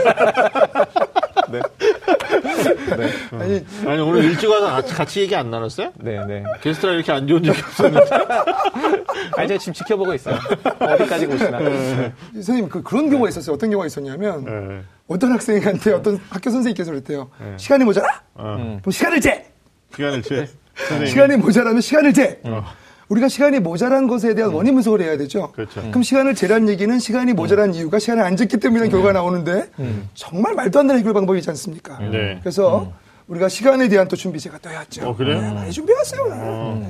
아니 아니, 오늘 일찍 와서 같이, 얘기 안 나눴어요? 네, 네. 게스트랑 이렇게 안 좋은 적이 없었는데. 아니, 제가 지금 지켜보고 있어요. 어디까지 오시나. 선생님 그 그런 경우가 있었어요. 어떤 경우가 있었냐면 네. 어떤 학생한테 어떤 학교 선생님께서 그랬대요. 시간이 모자라? 어. 그럼 시간을 재. 시간을 재. 선생님이. 시간이 모자라면 시간을 재. 우리가 시간이 모자란 것에 대한 원인 분석을 해야 되죠. 그렇죠. 그럼 시간을 재란 얘기는 시간이 모자란 이유가 시간을 안 쟀기 때문이라는 결과가 나오는데 정말 말도 안 되는 해결 방법이지 않습니까? 네. 그래서 우리가 시간에 대한 또 준비 제가 또 해왔죠. 어, 그래요? 네, 많이 준비해왔어요. 오늘.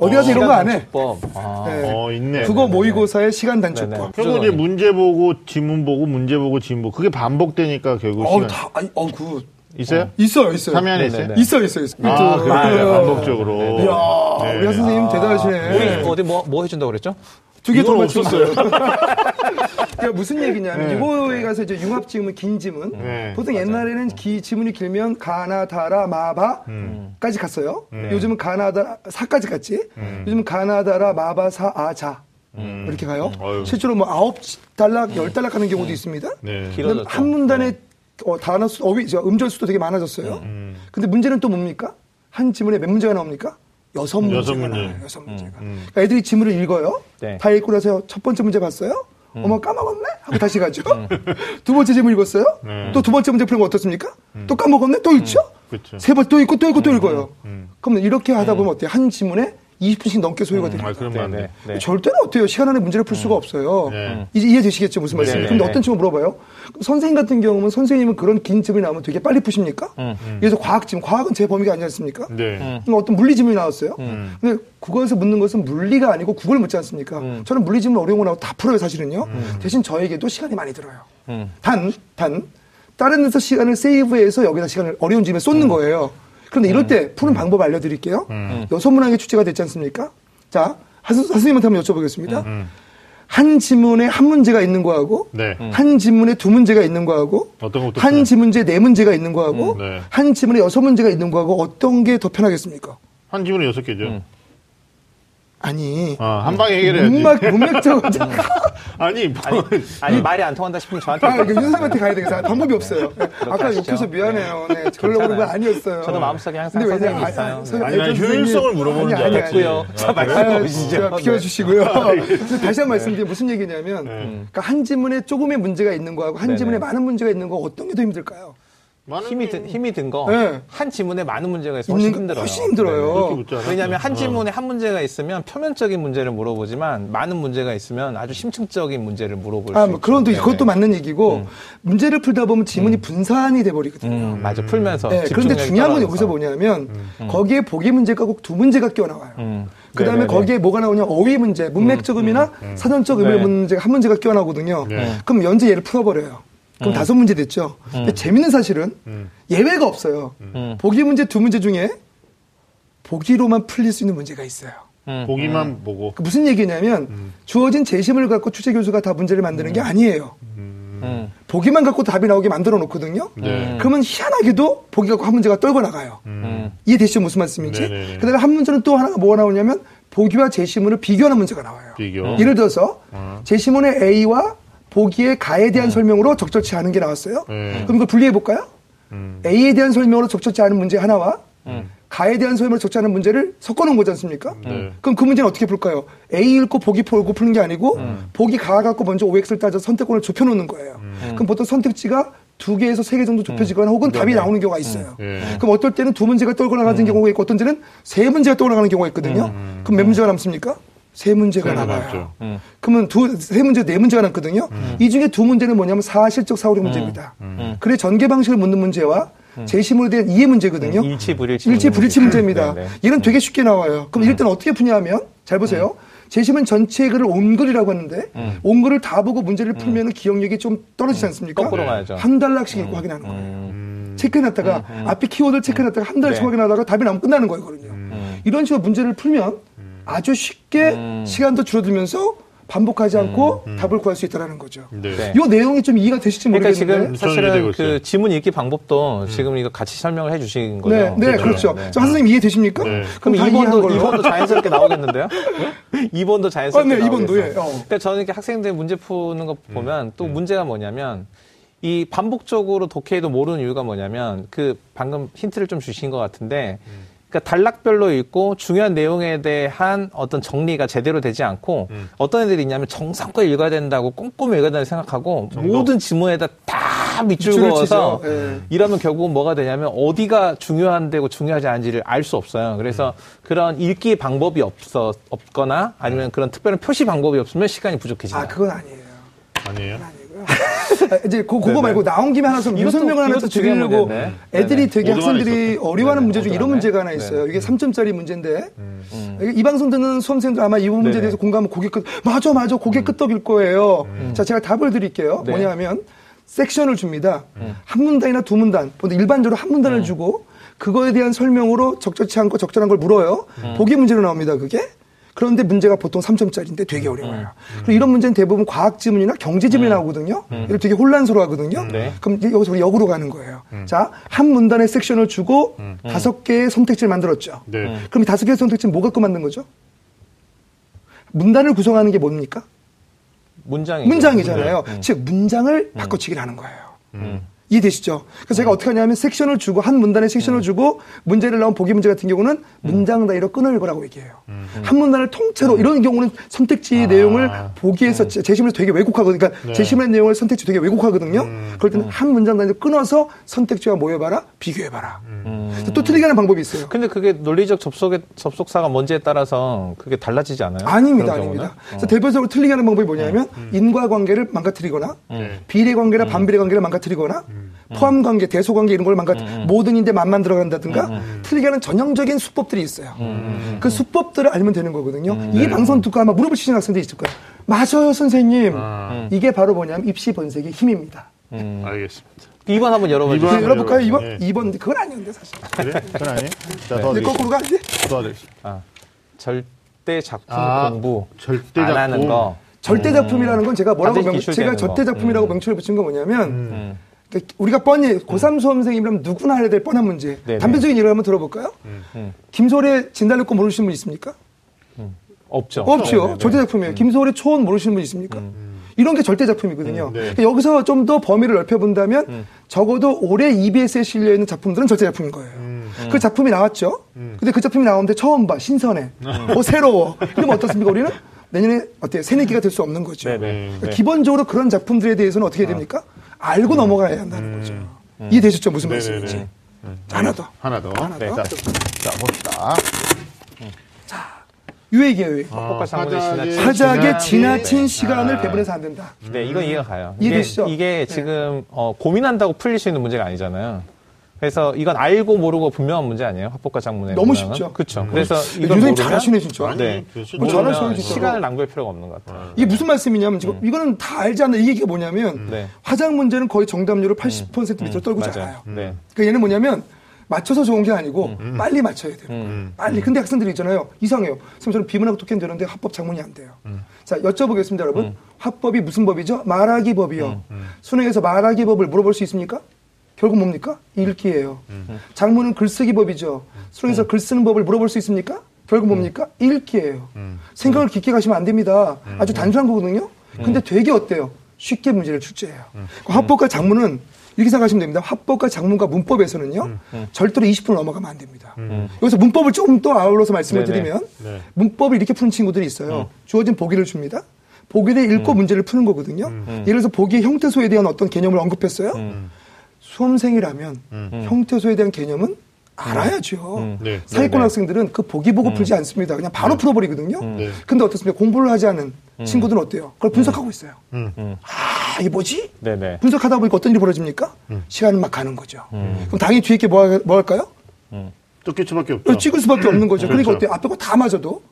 어디 가서 이런 거 안 해. 법. 아. 네. 어, 있네. 그거 네, 모의고사의 시간 단축법. 결국 이제 문제 보고 지문 보고 문제 보고 지문 보고 그게 반복되니까 결국 어우, 시간 다, 아니, 어, 그, 있어요? 있어요, 있어요. 3회 안에 네, 있어요? 네, 네. 있어요, 있어요, 있어요. 아, 또, 그래요? 어, 반복적으로. 이야, 네. 우리 한 선생님 대단하시네. 우리 어디 뭐, 뭐 해준다고 그랬죠? 두개더 이건 맞췄어요. 그러니까 무슨 얘기냐면 네. 이거에 가서 이제 융합 지문, 긴 지문. 네. 보통 옛날에는 기 지문이 길면 가나, 다라, 마바까지 갔어요. 요즘은 가나다 사까지 갔지. 요즘은 가나다라, 마바, 사, 아, 자. 이렇게 가요. 어휴. 실제로 뭐 아홉 달락, 열 달락 하는 경우도 있습니다. 네. 길어졌죠. 그다음에 한 문단에 어, 단어 수, 어휘, 저 음절 수도 되게 많아졌어요. 근데 문제는 또 뭡니까? 한 지문에 몇 문제가 나옵니까? 여섯 문제가 여섯 문제. 나와요. 여섯 문제가. 그러니까 애들이 지문을 읽어요. 네. 다 읽고 나서 첫 번째 문제 봤어요. 어머 까먹었네 하고 다시 가죠. 두 번째 지문 읽었어요. 네. 또두 번째 문제 거 어떻습니까? 또 까먹었네 또 읽죠. 세 번 또 읽고 또 읽고 또 읽어요. 그럼 이렇게 하다 보면 어때요? 한 지문에 20분씩 넘게 소요가 됩니다. 아, 그럼 네, 안 돼. 네, 네. 절대로 어때요? 시간 안에 문제를 풀 수가 없어요. 네. 이제 이해되시겠죠? 무슨. 네, 근데 네. 어떤 친구 물어봐요. 선생님 같은 경우는 선생님은 그런 긴 질문이 나오면 되게 빨리 푸십니까? 그래서 과학 질문, 과학은 제 범위가 아니지 않습니까? 네. 그럼 어떤 물리 질문이 나왔어요. 근데 국어에서 묻는 것은 물리가 아니고 국어를 묻지 않습니까? 저는 물리 질문 어려운 거 나오고 다 풀어요, 사실은요. 대신 저에게도 시간이 많이 들어요. 단, 단, 다른 데서 시간을 세이브해서 여기다 시간을 어려운 질문에 쏟는 거예요. 그런데 이럴 때 푸는 방법 알려드릴게요. 여섯 문항의 출제가 됐지 않습니까? 자, 선생님한테 한번 여쭤보겠습니다. 한 지문에 한 문제가 있는 거하고 네. 한 지문에 두 문제가 있는 거하고 한? 지문제 네 문제가 있는 거하고 음, 네. 한 지문에 여섯 문제가 있는 거하고 어떤 게 더 편하겠습니까? 한 지문에 여섯 개죠. 아니 아, 한 방에 해결해야지. 문맥 문맥적으로 아니, 뭐, 아니, 말이 안 통한다 싶으면 저한테. 아, 이거 윤선생한테 가야 되겠어. 방법이 없어요. 아까. 욕해서 미안해요. 네, 그러려고 그런 건 아니었어요. 저도 마음속에 항상 선생님이 왜냐- 있어요. 아, 선생님, 아니, 난 알죠, 효율성을. 물어보는 줄 아니, 아니, 알았지. 됐고요. 자, 말씀해 아, 보시죠. 진짜 네. 비켜주시고요. 근데 다시 한번 말씀드리면 무슨 얘기냐면, 네. 그러니까 한 지문에 조금의 문제가 있는 거하고 한. 지문에 많은 문제가 있는 거 어떤 게 더 힘들까요? 힘이 든, 힘이 든 거. 네. 한 지문에 많은 문제가 있으면 훨씬 힘들어요. 훨씬 힘들어요. 않았어요. 왜냐하면 한 어. 지문에 한 문제가 있으면 표면적인 문제를 물어보지만 많은 문제가 있으면 아주 심층적인 문제를 물어볼 아, 수뭐 있죠. 그런 또 네네. 그것도 맞는 얘기고 문제를 풀다 보면 지문이 분산이 돼 버리거든요. 음, 맞아. 풀면서. 네, 그런데 중요한 건 떨어져서. 여기서 뭐냐면 거기에 보기 문제가 꼭 두 문제가 끼어 나와요. 음. 그 다음에. 거기에 뭐가 나오냐 어휘 문제, 문맥적 의미나 사전적 의미의 네. 문제가 한 문제가 끼어 나오거든요. 네. 그럼 연재 얘를 풀어버려요. 그럼 다섯 문제 됐죠. 근데 재밌는 사실은 예외가 없어요. 보기 문제 두 문제 중에 보기로만 풀릴 수 있는 문제가 있어요. 음. 보기만 보고. 그 무슨 얘기냐면 주어진 재심을 갖고 출제 교수가 다 문제를 만드는 게 아니에요. 음. 보기만 갖고 답이 나오게 만들어 놓거든요. 네. 그러면 희한하게도 보기 갖고 한 문제가 떨고 나가요. 음. 이해되시죠? 무슨 말씀인지? 네네네. 그 다음에 한 문제는 또 하나가 뭐가 나오냐면 보기와 제시문을 비교하는 문제가 나와요. 비교. 예를 들어서 어. 제시문의 A와 보기의 가에 대한 설명으로 적절치 않은 게 나왔어요. 네. 그럼 이걸 분리해 볼까요? 음. A에 대한 설명으로 적절치 않은 문제 하나와 가에 대한 설명으로 적절치 않은 문제를 섞어 놓은 거지 않습니까? 네. 그럼 그 문제는 어떻게 풀까요? A 읽고 보기 풀고 푸는 게 아니고 보기 가 갖고 먼저 OX를 따져 선택권을 좁혀 놓는 거예요. 그럼 보통 선택지가 두 개에서 세 개 정도 좁혀지거나 혹은 답이 나오는 경우가 있어요. 네. 그럼 어떨 때는 두 문제가 나가는 경우가 있고 어떤 때는 세 문제가 나가는 경우가 있거든요. 그럼 몇 문제가 남습니까? 세 문제가 세 남아요. 남았죠. 그러면 두, 세 문제, 네 문제가 남거든요. 이 중에 두 문제는 뭐냐면 사실적 사고력 문제입니다. 그래 전개 방식을 묻는 문제와 재심으로 대한 이해 문제거든요. 일치 불일치. 일치 불일치 문제 입니다. 네, 네. 얘는 되게 쉽게 나와요. 그럼 이럴 때는 어떻게 푸냐 하면 잘 보세요. 재심은 전체 글을 온글이라고 하는데 온글을 다 보고 문제를 풀면 기억력이 좀 떨어지지 않습니까? 거꾸로 가야죠. 한 달락씩 읽고 확인하는 거예요. 체크해놨다가 앞에 키워드를 체크해놨다가 한 달씩 네. 확인하다가 답이 나오면 끝나는 거거든요. 이런 식으로 문제를 풀면 아주 쉽게 시간도 줄어들면서 반복하지 않고 답을 구할 수 있다는 거죠. 네. 네. 이 내용이 좀 이해가 되실지 그러니까 모르겠는데. 지금 이해되고 사실은. 그 지문 읽기 방법도 지금 이거 같이 설명을 해주신 거죠. 네, 네, 그렇죠. 네. 자, 한 선생님 이해 되십니까? 네. 그럼 그럼 다 이해한 2번도, 걸로. 2번도 자연스럽게 나오겠는데요? 2번도 자연스럽게 어, 네, 2번도, 나오겠어요. 예, 어. 근데 저는 이렇게 학생들 문제 푸는 거 음. 보면 또 문제가 뭐냐면 이 반복적으로 독해도 모르는 이유가 뭐냐면 그 방금 힌트를 좀 주신 것 같은데 음. 그러니까 단락별로 읽고 중요한 내용에 대한 어떤 정리가 제대로 되지 않고 음. 어떤 애들이 있냐면 정성껏 읽어야 된다고 꼼꼼히 읽어야 된다고 생각하고 모든 지문에다 다 밑줄 그어서. 예. 이러면 결국은 뭐가 되냐면 어디가 중요한 데고 중요하지 않은지를 알 수 없어요. 그래서 그런 읽기 방법이 없어 없거나 아니면 그런 특별한 표시 방법이 없으면 시간이 부족해진다. 아, 그건 아니에요. 아니에요? 아, 이제 그, 그거 말고 나온 김에 하나 좀 유설명을 하나 더 드리려고. 애들이. 되게 학생들이. 어려워하는. 문제 중에 이런 문제가 하나. 있어요. 이게 3점짜리 문제인데 음. 이 방송 듣는 수험생들 아마 이 문제에. 대해서 공감하면 고개 끄 맞아 맞아 고개 끄덕일 거예요. 자 제가 답을 드릴게요. 네. 뭐냐면 섹션을 줍니다. 한 문단이나 두 문단, 보통 일반적으로 한 문단을 주고 그거에 대한 설명으로 적절치 않고 적절한 걸 물어요. 보기 문제로 나옵니다. 그게. 그런데 문제가 보통 3점짜리인데 되게 어려워요. 그리고 이런 문제는 대부분 과학 지문이나 경제 지문이 나오거든요. 이걸 되게 혼란스러워 하거든요. 네. 그럼 여기서 우리 역으로 가는 거예요. 자, 한 문단의 섹션을 주고 다섯 개의 선택지를 만들었죠. 네. 그럼 이 다섯 개의 선택지는 뭐 갖고 만든 거죠? 문단을 구성하는 게 뭡니까? 문장이 문장이잖아요. 음. 즉 문장을 바꿔치기를 하는 거예요. 음. 이해되시죠? 그래서 제가 어떻게 하냐면 섹션을 주고 한 문단에 섹션을 주고 문제를 나온 보기 문제 같은 경우는 문장 단위로 끊어 읽으라고 얘기해요. 한 문단을 통째로 이런 경우는 선택지의 내용을 보기에서 제- 제시문에서 되게 왜곡하거든요. 그러니까 네. 제시문의 내용을 선택지 되게 왜곡하거든요. 그럴 때는 한 문장 단위로 끊어서 선택지와 모여봐라, 비교해봐라. 또 틀리게 하는 방법이 있어요. 근데 그게 논리적 접속의 접속사가 뭔지에 따라서 그게 달라지지 않아요? 아닙니다, 아닙니다. 어. 그래서 대표적으로 틀리게 하는 방법이 뭐냐면 인과관계를 망가뜨리거나 네. 비례관계나 반비례관계를 망가뜨리거나 포함 관계, 대소 관계 이런 걸 망가 모든 인데 만만 들어간다든가 틀리게 하는 전형적인 수법들이 있어요. 그 수법들을 알면 되는 거거든요. 이게 방송 듣고 아마 물어보시는 학생들이 있을 거예요. 맞아요, 선생님. 아. 이게 바로 뭐냐면 입시 번색의 힘입니다. 알겠습니다. 2번 한번 주세요. 네, 열어볼까요? 네. 2번? 2번 그건 아니었는데 사실. 그래? 그건 아니에요? 자, 근데 도와드리겠습니다. 거꾸로 가야지. 도와드리겠습니다. 아, 절대 작품 아, 공부 절대 안 하는 작품. 거. 절대 작품이라는 건 제가 뭐라고 명, 제가 거. 절대 작품이라고 명칭을 붙인 건 뭐냐면 음. 우리가 뻔히 고3 수험생이라면 누구나 해야 될 뻔한 문제. 네네. 단편적인 예를 한번 들어볼까요? 음. 김소래 진달래 꽃 모르시는 분 있습니까? 없죠. 없죠. 네네네. 절대 작품이에요. 김소래 초원 모르시는 분 있습니까? 이런 게 절대 작품이거든요. 음, 네. 그러니까 여기서 좀 더 범위를 넓혀본다면 적어도 올해 EBS에 실려 있는 작품들은 절대 작품인 거예요. 그 작품이 나왔죠. 근데 그 작품이 나오는데 처음 봐, 신선해, 어, 새로워. 이러면 어떻습니까? 우리는 내년에 어때요? 새내기가 될 수 없는 거죠. 네네. 그러니까 네. 기본적으로 그런 작품들에 대해서는 어떻게 해야 됩니까? 알고 넘어가야 한다는 거죠. 이해되셨죠? 무슨. 말씀인지. 하나 더. 하나 더. 하나 네. 더. 자, 자, 봅시다. 유예기예요. 유예기. 합법과 아, 장문이 화작의 지나친 하작에 지나친- 지나친 시간을 아. 배분해서 안 된다. 네, 이건 이해가 가요. 이해되시죠? 이게, 이게 지금 어, 고민한다고 풀릴 수 있는 문제가 아니잖아요. 그래서 이건 알고 모르고 분명한 문제 아니에요? 합법과 장문의 너무 문항은? 쉽죠. 그렇죠. 그래서 이걸 모르면 잘하시네 진짜. 아니, 네. 진짜 뭐 모르면 진짜로. 시간을 낭비할 필요가 없는 것 같아요. 이게 무슨 말씀이냐면 지금 이거는 다 알지 않나 이 얘기가 뭐냐면 네. 화작 문제는 거의 정답률을 80% 밑으로 떨고 맞아요. 자라요. 네. 그러니까 얘는 뭐냐면 맞춰서 좋은 게 아니고 빨리 맞춰야 돼요. 음. 빨리. 근데 학생들이 있잖아요. 이상해요. 선생님 저는 비문하고 독해는 되는데 합법 작문이 안 돼요. 자 여쭤보겠습니다, 여러분. 음. 합법이 무슨 법이죠? 말하기 법이요. 수능에서 말하기 법을 물어볼 수 있습니까? 결국 뭡니까? 읽기예요. 장문은 글쓰기 법이죠. 수능에서 글 쓰는 법을 물어볼 수 있습니까? 결국 뭡니까? 읽기예요. 생각을 깊게 가시면 안 됩니다. 아주 단순한 거거든요. 근데 되게 어때요? 쉽게 문제를 출제해요. 그 합법과 장문은 이렇게 생각하시면 됩니다. 합법과 장문과 문법에서는요, 절대로 20분을 넘어가면 안 됩니다. 여기서 문법을 조금 또 아울러서 말씀을 네네. 드리면, 네. 문법을 이렇게 푸는 친구들이 있어요. 주어진 보기를 줍니다. 보기를 읽고 문제를 푸는 거거든요. 예를 들어서 보기의 형태소에 대한 어떤 개념을 언급했어요. 수험생이라면 형태소에 대한 개념은 알아야죠. 네. 사회권 네네. 학생들은 그 보기 보고 풀지 않습니다. 그냥 바로 풀어버리거든요. 네. 근데 어떻습니까? 공부를 하지 않은 친구들은 어때요? 그걸 분석하고 있어요. 음. 아, 이게 뭐지? 네네. 분석하다 보니까 어떤 일이 벌어집니까? 시간은 막 가는 거죠. 그럼 당연히 뒤에 게 뭐, 할- 뭐 할까요? 쫓길 수밖에 없죠. 찍을 수밖에 없는 거죠. 그러니까 그렇죠. 어때요? 앞에 거 다 맞아도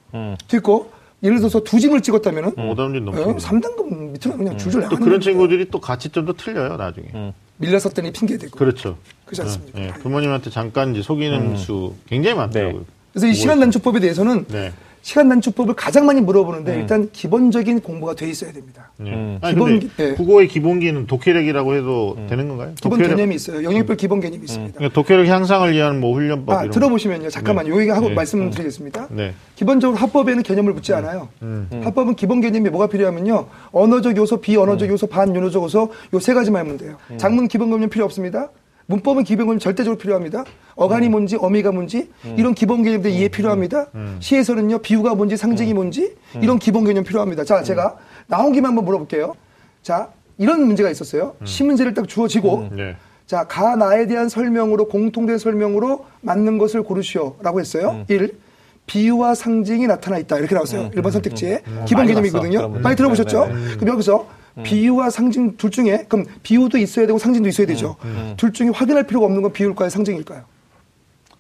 뒤에 거 예를 들어서 두 짐을 찍었다면은 오답률 어, 높습니다. 3단급 밑으로 그냥 줄줄 또 나가는 그런. 친구들이 또 가치점도 틀려요, 나중에. 밀려섰더니 핑계대고. 그렇죠. 그렇지 않습니까? 예, 부모님한테 잠깐 이제 속이는 수 굉장히 많더라고요. 그래서 이 시간 단축법에 대해서는 네. 시간 단축법을 가장 많이 물어보는데 음. 일단 기본적인 공부가 돼 있어야 됩니다. 예. 음. 아니, 기본 근데 기- 예. 국어의 기본기는 독해력이라고 해도 되는 건가요? 기본 독해력- 개념이 있어요. 영역별 기본 개념이 있습니다. 그러니까 독해력 향상을 위한 뭐 훈련법 아, 이런 들어보시면요. 잠깐만요. 요 얘기 하고 네. 말씀드리겠습니다. 거. 네. 기본적으로 합법에는 개념을 묻지 않아요. 음. 합법은 기본 개념이 뭐가 필요하면요. 언어적 요소, 비언어적 요소, 반윤호적 요소 요 세 가지만 하면 돼요. 장문 기본 개념 필요 없습니다. 문법은 기본 개념 절대적으로 필요합니다. 어간이 뭔지, 어미가 뭔지 이런 기본 개념들 이해 필요합니다. 시에서는요. 비유가 뭔지, 상징이 뭔지 이런 기본 개념 필요합니다. 자, 제가 나온 김에 한번 물어볼게요. 자, 이런 문제가 있었어요. 시 문제를 딱 주어지고 네. 자, 가 나에 대한 설명으로 공통된 설명으로 맞는 것을 고르시오 라고 했어요. 일 비유와 상징이 나타나 있다. 이렇게 나왔어요. 일 1번 선택지에 기본 많이 개념이거든요. 많이 들어보셨죠? 네, 네, 그럼 여기서 비유와 상징 둘 중에 그럼 비유도 있어야 되고 상징도 있어야 되죠. 둘 중에 확인할 필요가 없는 건 비유일까요, 상징일까요?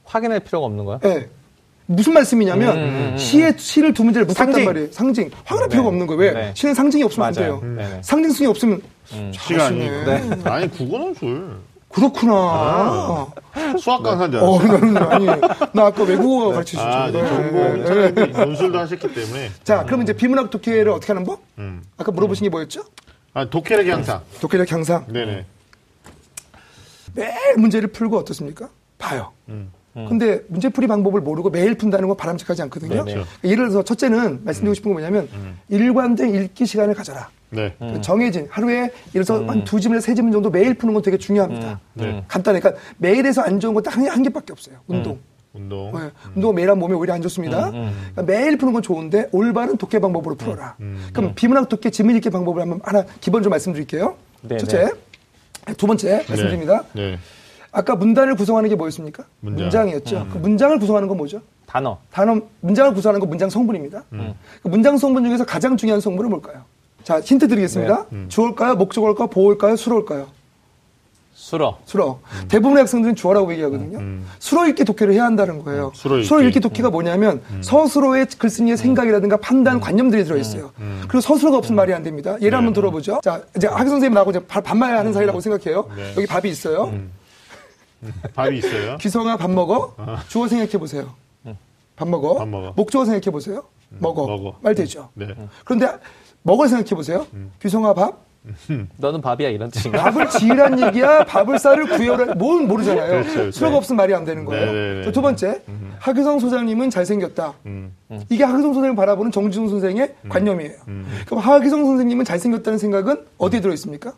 확인할 필요가 없는 거야? 예. 무슨 말씀이냐면 시의 시를 두 문제를 묶었단 상징. 말이에요. 상징. 확인할 네. 필요가 없는 거예요. 왜? 네. 시는 상징이 없으면 맞아요. 안 돼요. 네, 네. 상징성이 없으면 시간이. 잘하시네. 아니 국어는 술. 그렇구나. 수학 강사인지 어. 나는 아니, 나 아까 외국어 가르쳐 아, 네. 주셨죠. 전공 차라리 논술도 하셨기 때문에. 자, 그럼 이제 비문학 독해를 어떻게 하는 법? 음. 아까 물어보신 게 뭐였죠? 아, 독해력 향상. 독해력 향상. 네네. 매일 문제를 풀고 어떻습니까? 봐요. 근데 문제풀이 방법을 모르고 매일 푼다는 건 바람직하지 않거든요. 네네. 예를 들어서 첫째는 말씀드리고 싶은 건 뭐냐면 일관된 읽기 시간을 가져라. 네. 그 정해진 하루에 예를 들어서 한두 지문에서 세 지문 정도 매일 푸는 건 되게 중요합니다. 네. 간단해. 그러니까 매일에서 안 좋은 건딱한 개밖에 없어요. 운동. 운동. 네, 운동은 매일 하면 몸에 오히려 안 좋습니다. 그러니까 매일 푸는 건 좋은데 올바른 독해 방법으로 풀어라. 그럼 비문학 독해 지문 읽기 방법을 한번 하나 기본적으로 말씀드릴게요. 네, 첫째, 두 번째 말씀드립니다. 네. 아까 문단을 구성하는 게 뭐였습니까? 문장. 이었죠그 문장을 구성하는 건 뭐죠? 단어. 단어 문장을 구성하는 건 문장 성분입니다. 그 문장 성분 중에서 가장 중요한 성분은 뭘까요? 자 힌트 드리겠습니다. 주어일까요? 목적어일까요? 보어일까요? 수로일까요? 수러. 수로. 대부분의 학생들은 주어라고 얘기하거든요. 수로 읽기 독해를 해야 한다는 거예요. 수로 읽기. 읽기 독해가 뭐냐면 서술어의 글쓴이의 생각이라든가 판단, 관념들이 들어있어요. 그리고 서술어가 없으면 말이 안 됩니다. 예를 한번 들어보죠. 자, 이제 학생 선생님 나하고 이제 바- 반말하는 사이라고 생각해요. 네. 여기 밥이 있어요. 밥이 있어요. 기성아 밥 먹어. 주어 생각해 보세요. 밥 먹어. 밥 먹어. 목적어 생각해 보세요. 먹어. 먹어. 말 되죠. 네. 그런데 먹을 생각해 보세요. 규성아 밥. 너는 밥이야 이런 뜻인가? 밥을 지으란 얘기야. 밥을 쌀을 구해라. 뭘 모르잖아요. 그렇죠, 그렇죠. 수로가 없으면 말이 안 되는 거예요. 네, 네, 네. 자, 두 번째, 하규성 소장님은 잘생겼다. 음. 이게 하규성 선생님 바라보는 정지훈 선생의 관념이에요. 그럼 하규성 선생님은 잘생겼다는 생각은 어디에 들어 있습니까?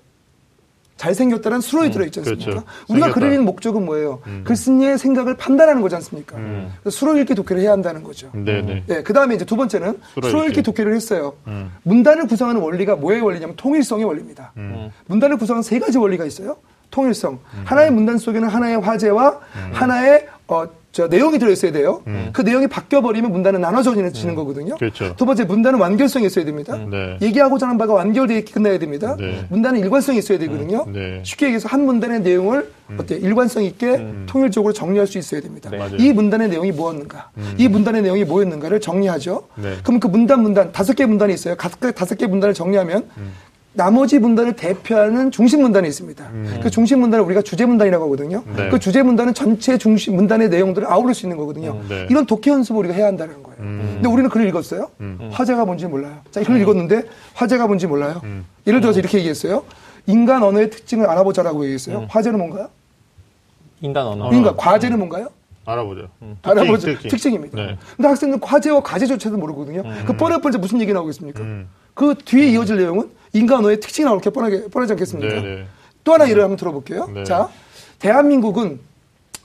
잘생겼다는 수로에 들어있지 않습니까? 그렇죠. 우리가. 그리는 목적은 뭐예요? 글쓴이의 생각을 판단하는 거지 않습니까? 그래서 수로 읽기 독해를 해야 한다는 거죠. 네네. 네, 그 다음에 이제 두 번째는 수로 읽기. 독해를 했어요. 음. 문단을 구성하는 원리가 뭐의 원리냐면 통일성의 원리입니다. 음. 문단을 구성하는 세 가지 원리가 있어요. 통일성. 하나의 문단 속에는 하나의 화제와 하나의 어, 저 내용이 들어있어야 돼요. 그 내용이 바뀌어버리면 문단은 나눠져지는 거거든요. 그렇죠. 두 번째, 문단은 완결성이 있어야 됩니다. 네. 얘기하고자 하는 바가 완결되어 있게 끝나야 됩니다. 네. 문단은 일관성이 있어야 되거든요. 네. 쉽게 얘기해서 한 문단의 내용을 어때 일관성 있게 통일적으로 정리할 수 있어야 됩니다. 맞아요. 이 문단의 내용이 뭐였는가, 이 문단의 내용이 뭐였는가를 정리하죠. 네. 그럼 그 문단 문단 다섯 개 문단이 있어요. 다섯 개 다섯 개 문단을 정리하면 나머지 문단을 대표하는 중심 문단이 있습니다. 그 중심 문단을 우리가 주제 문단이라고 하거든요. 네. 그 주제 문단은 전체 중심 문단의 내용들을 아우를 수 있는 거거든요. 음, 네. 이런 독해 연습을 우리가 해야 한다는 거예요. 근데 우리는 글을 읽었어요. 화제가 뭔지 몰라요. 자, 글을 읽었는데 화제가 뭔지 몰라요. 예를 들어서 이렇게 얘기했어요. 인간 언어의 특징을 알아보자라고 얘기했어요. 화제는 뭔가요? 인간 언어. 그러니까 과제는 뭔가요? 알아보죠. 알아보죠. 특징, 특징. 특징 입니다. 네. 근데 학생은 과제와 과제조차도 모르거든요. 그 뻔할 뻔해 무슨 얘기 나오겠습니까? 음. 그 뒤에 이어질 내용은 인간 언어의 특징이 나올 게 뻔하게, 뻔하지 않겠습니까? 네, 네. 또 하나 예를 한번 들어볼게요. 네. 자, 대한민국은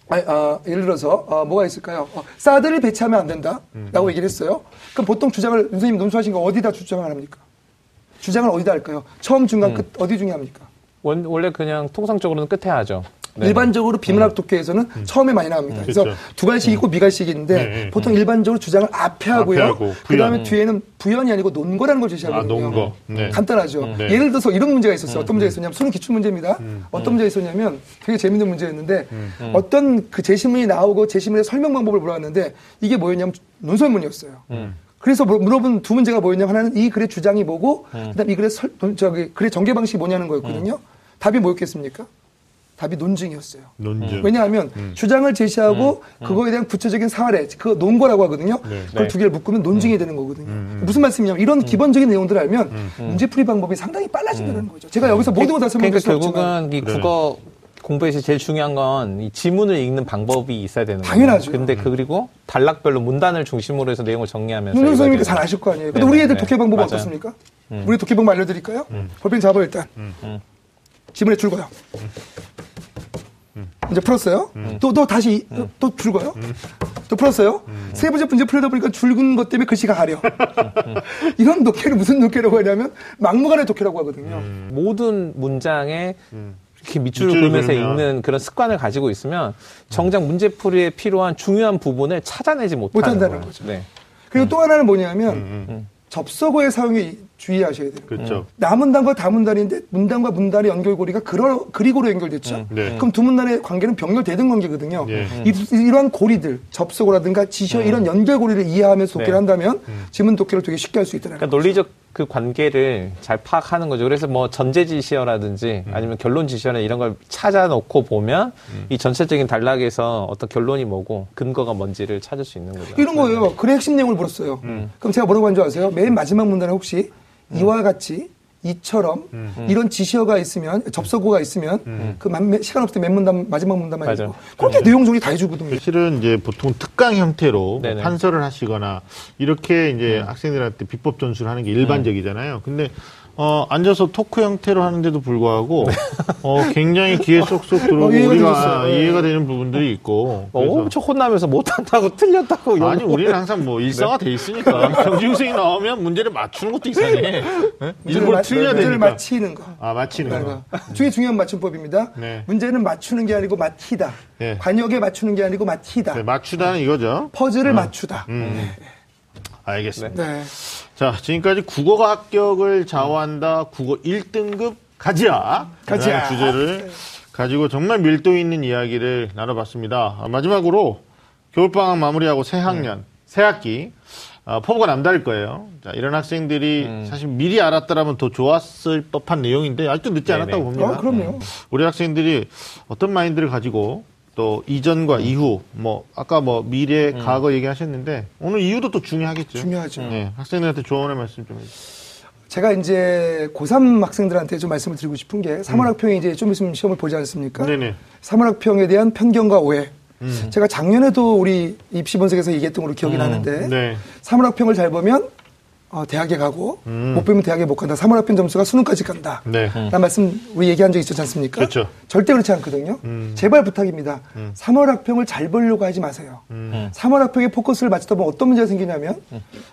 아, 아, 예를 들어서 어, 뭐가 있을까요? 어, 사드를 배치하면 안 된다라고 얘기를 했어요. 그럼 보통 주장을 윤 선생님 논술하신 거 어디다 주장을 합니까? 주장을 어디다 할까요? 처음, 중간, 끝 어디 중에 합니까? 원, 원래 그냥 통상적으로는 끝에 하죠. 네. 일반적으로 비문학 독해에서는 처음에 많이 나옵니다. 그래서 그렇죠. 두 갈씩 있고 미갈씩 있는데. 보통 일반적으로 주장을 앞에 하고요. 하고, 그 다음에 부연. 뒤에는 부연이 아니고 논거라는 걸 제시하거든요. 아, 논거. 네. 간단하죠. 네. 예를 들어서 이런 문제가 있었어요. 어떤 문제가 있었냐면 수능 기출 문제입니다. 음. 어떤 문제가 있었냐면 되게 재밌는 문제였는데 어떤 그 제시문이 나오고 제시문의 설명 방법을 물어봤는데 이게 뭐였냐면 논설문이었어요. 음. 그래서 물- 물어본 두 문제가 뭐였냐면 하나는 이 글의 주장이 뭐고 그다음 이 글의 설, 저기 글의 전개 방식이 뭐냐는 거였거든요. 답이 뭐였겠습니까? 답이 논증이었어요. 논증. 왜냐하면 주장을 제시하고 그거에 대한 구체적인 사례, 그 논거라고 하거든요. 그걸 네. 두 개를 묶으면 논증이 되는 거거든요. 무슨 말씀이냐면 이런 기본적인 내용들을 알면 문제풀이 방법이 상당히 빨라진다는 거죠. 제가 여기서 모든 걸다 설명드릴 그러니까 수 없지만 결국은 이 국어 공부에서 제일 중요한 건 이 지문을 읽는 방법이 있어야 되는 거예요. 당연하죠. 근데 그리고 단락별로 문단을 중심으로 해서 내용을 정리하면서 선생님이 읽어야 잘 아실 거 아니에요. 근데 우리 애들 네. 독해 방법 맞아요. 어떻습니까? 우리 독해 방법 알려드릴까요? 볼펜 잡아 일단. 지문에 줄거요. 이제 풀었어요. 또, 또 다시, 또, 또 줄거요. 또 풀었어요. 세 번째 문제 풀려다 보니까 줄근 것 때문에 글씨가 가려. 이런 독해를 무슨 독해라고 하냐면 막무가내 독해라고 하거든요. 모든 문장에 이렇게 밑줄을 밑줄을 그으면서 그으면. 읽는 그런 습관을 가지고 있으면 정작 문제풀이에 필요한 중요한 부분을 찾아내지 못한다는. 거죠. 네. 그리고 또 하나는 뭐냐면 접속어의 사용에 주의하셔야 돼요. 그렇죠. 나문단과 다문단인데 문단과 문단의 연결고리가 그러, 그리고로 연결됐죠. 네. 그럼 두 문단의 관계는 병렬되는 관계거든요. 네. 이, 이러한 고리들, 접속어라든가 지시어 이런 연결고리를 이해하면서 독해를 네. 한다면 지문 독해를 되게 쉽게 할 수 있다는 그러니까 논리적 그 관계를 잘 파악하는 거죠. 그래서 뭐 전제 지시어라든지 아니면 결론 지시어나 이런 걸 찾아놓고 보면 이 전체적인 단락에서 어떤 결론이 뭐고 근거가 뭔지를 찾을 수 있는 거죠. 이런 거예요. 글의 핵심 내용을 물었어요. 그럼 제가 뭐라고 한 줄 아세요? 맨 마지막 문단에 혹시 이와 같이 이처럼 이런 지시어가 있으면 접속어가 있으면 그 만- 시간 없을 때 맨 문단 마지막 문단만. 읽고 그렇게 내용 정리 다 해주거든요. 실은 이제 보통 특강 형태로 뭐 네네. 판서를 하시거나 이렇게 이제 학생들한테 비법 전수를 하는 게 일반적이잖아요. 근데 어, 앉아서 토크 형태로 하는데도 불구하고 어, 굉장히 귀에 쏙쏙 들어오고 어, 이해가 우리가. 네. 이해가 되는 부분들이 있고 뭐 그래서 엄청 혼나면서 못한다고 틀렸다고 아니 우리는 항상 뭐 일상화 돼 있으니까 경중생이 나오면 문제를 맞추는 것도 이상해. 예? 일부러 마- 틀려야 문제를 되니까. 맞히는 거. 아 맞히는 거. 그러니까 중에 중요한 맞춤법입니다. 네. 문제는 맞추는 게 아니고 맞히다. 네. 관역에 맞추는 게 아니고 맞히다. 네, 맞추다는 이거죠. 퍼즐을 맞추다. 음. 알겠습니다. 네. 자, 지금까지 국어가 합격을 좌우한다. 국어 1등급 가지야. 가지야. 라는 주제를 가지고 정말 밀도 있는 이야기를 나눠봤습니다. 아, 마지막으로 겨울방학 마무리하고 새 학년, 새 학기. 아, 포부가 남다를 거예요. 자, 이런 학생들이 사실 미리 알았더라면 더 좋았을 법한 내용인데 아직도 늦지 네네. 않았다고 봅니다. 어, 그럼요. 우리 학생들이 어떤 마인드를 가지고 또 이전과 이후 뭐 아까 뭐 미래 과거 얘기하셨는데 오늘 이유도 또 중요하겠죠. 중요하죠. 네, 학생들한테 조언의 말씀 좀 해주세요. 제가 이제 고3 학생들한테 좀 말씀을 드리고 싶은 게 3월 학평이 이제 좀 있으면 시험을 보지 않습니까? 음. 네네. 음. 3월 학평에 대한 편견과 오해. 제가 작년에도 우리 입시 분석에서 얘기했던 걸로 기억이 나는데 네. 3월 학평을 잘 보면 어, 대학에 가고 음. 못 보면 대학에 못 간다. 3월 학평 점수가 수능까지 간다. 네. 라는 말씀 우리 얘기한 적 있었지 않습니까? 그렇죠. 절대 그렇지 않거든요. 제발 부탁입니다. 3월 학평을 잘 보려고 하지 마세요. 3월 학평에 포커스를 맞추다 보면 어떤 문제가 생기냐면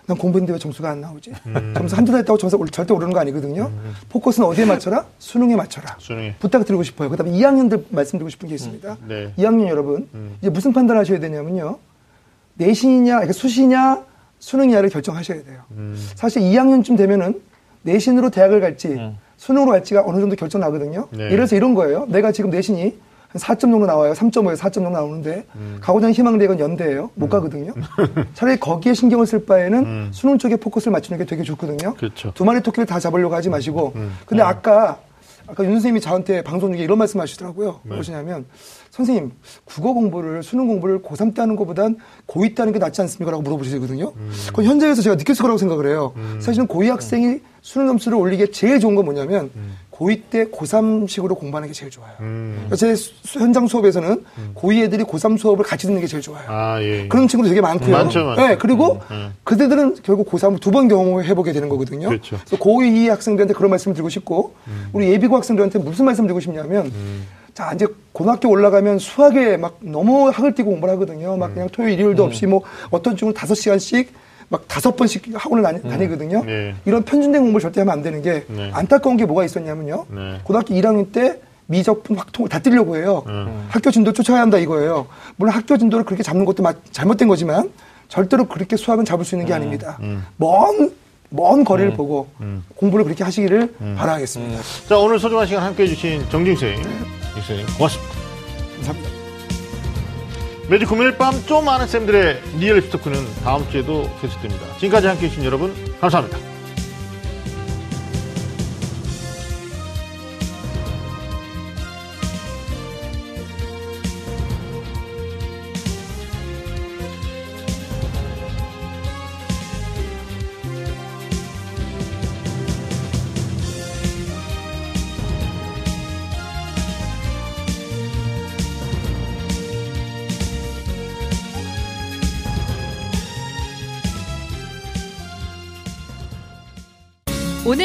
난 공부했는데 왜 점수가 안 나오지? 점수 한두 달 있다고 점수 올- 절대 오르는 거 아니거든요. 포커스는 어디에 맞춰라? 수능에 맞춰라. 수능에. 부탁드리고 싶어요. 그 다음에 2학년들 말씀드리고 싶은 게 있습니다. 네. 2학년 여러분, 이제 무슨 판단을 하셔야 되냐면요. 내신이냐, 그러니까 수시냐, 수능이냐를 결정하셔야 돼요. 사실 2학년쯤 되면은 내신으로 대학을 갈지, 수능으로 갈지가 어느 정도 결정 나거든요. 네. 예를 들어서 이런 거예요. 내가 지금 내신이 한 4점 정도 나와요. 3.5에서 4점 정도 나오는데, 가고자 하는 희망대학은 연대예요. 못 가거든요. 차라리 거기에 신경을 쓸 바에는 수능 쪽에 포커스를 맞추는 게 되게 좋거든요. 그렇죠. 두 마리 토끼를 다 잡으려고 하지 마시고. 근데 아까 아까 윤 선생님이 저한테 방송 중에 이런 말씀 하시더라고요. 무엇이냐면 선생님 국어 공부를 수능 공부를 고3 때 하는 것보단 고2 때 하는 게 낫지 않습니까? 라고 물어보시거든요. 그건 현장에서 제가 느꼈을 거라고 생각을 해요. 사실은 고2 학생이 수능 점수를 올리기에 제일 좋은 건 뭐냐면 고2 때 고3식으로 공부하는 게 제일 좋아요. 음. 제 수- 현장 수업에서는 고2 애들이 고3 수업을 같이 듣는 게 제일 좋아요. 아, 예. 그런 친구도 되게 많고요. 많죠, 많죠. 네, 그리고 음. 그들은 결국 고3을 두 번 경험해보게 되는 거거든요. 그렇죠. 래서 고2 학생들한테 그런 말씀을 드리고 싶고, 우리 예비고 학생들한테 무슨 말씀 드리고 싶냐면, 자, 이제 고등학교 올라가면 수학에 막 너무 학을 띄고 공부를 하거든요. 막 그냥 토요일, 일요일도 없이 뭐 어떤 친구는 다섯 시간씩 막 다섯 번씩 학원을 다니, 다니 거든요. 네. 이런 편준된 공부를 절대 하면 안 되는 게 네. 안타까운 게 뭐가 있었냐면요. 네. 고등학교 1학년 때 미적분 확통을 다 뜨려고 해요. 음. 학교 진도 쫓아야 한다 이거예요. 물론 학교 진도를 그렇게 잡는 것도 마- 잘못된 거지만 절대로 그렇게 수학은 잡을 수 있는 게 아닙니다. 먼, 먼 거리를 보고 공부를 그렇게 하시기를 바라겠습니다. 자, 오늘 소중한 시간 함께 해주신 정중 생, 교수님, 고맙습니다. 감사합니다. 매주 금요일 밤 좀 아는 쌤들의 real talk는 다음 주에도 계속됩니다. 지금까지 함께 해 주신 여러분, 감사합니다.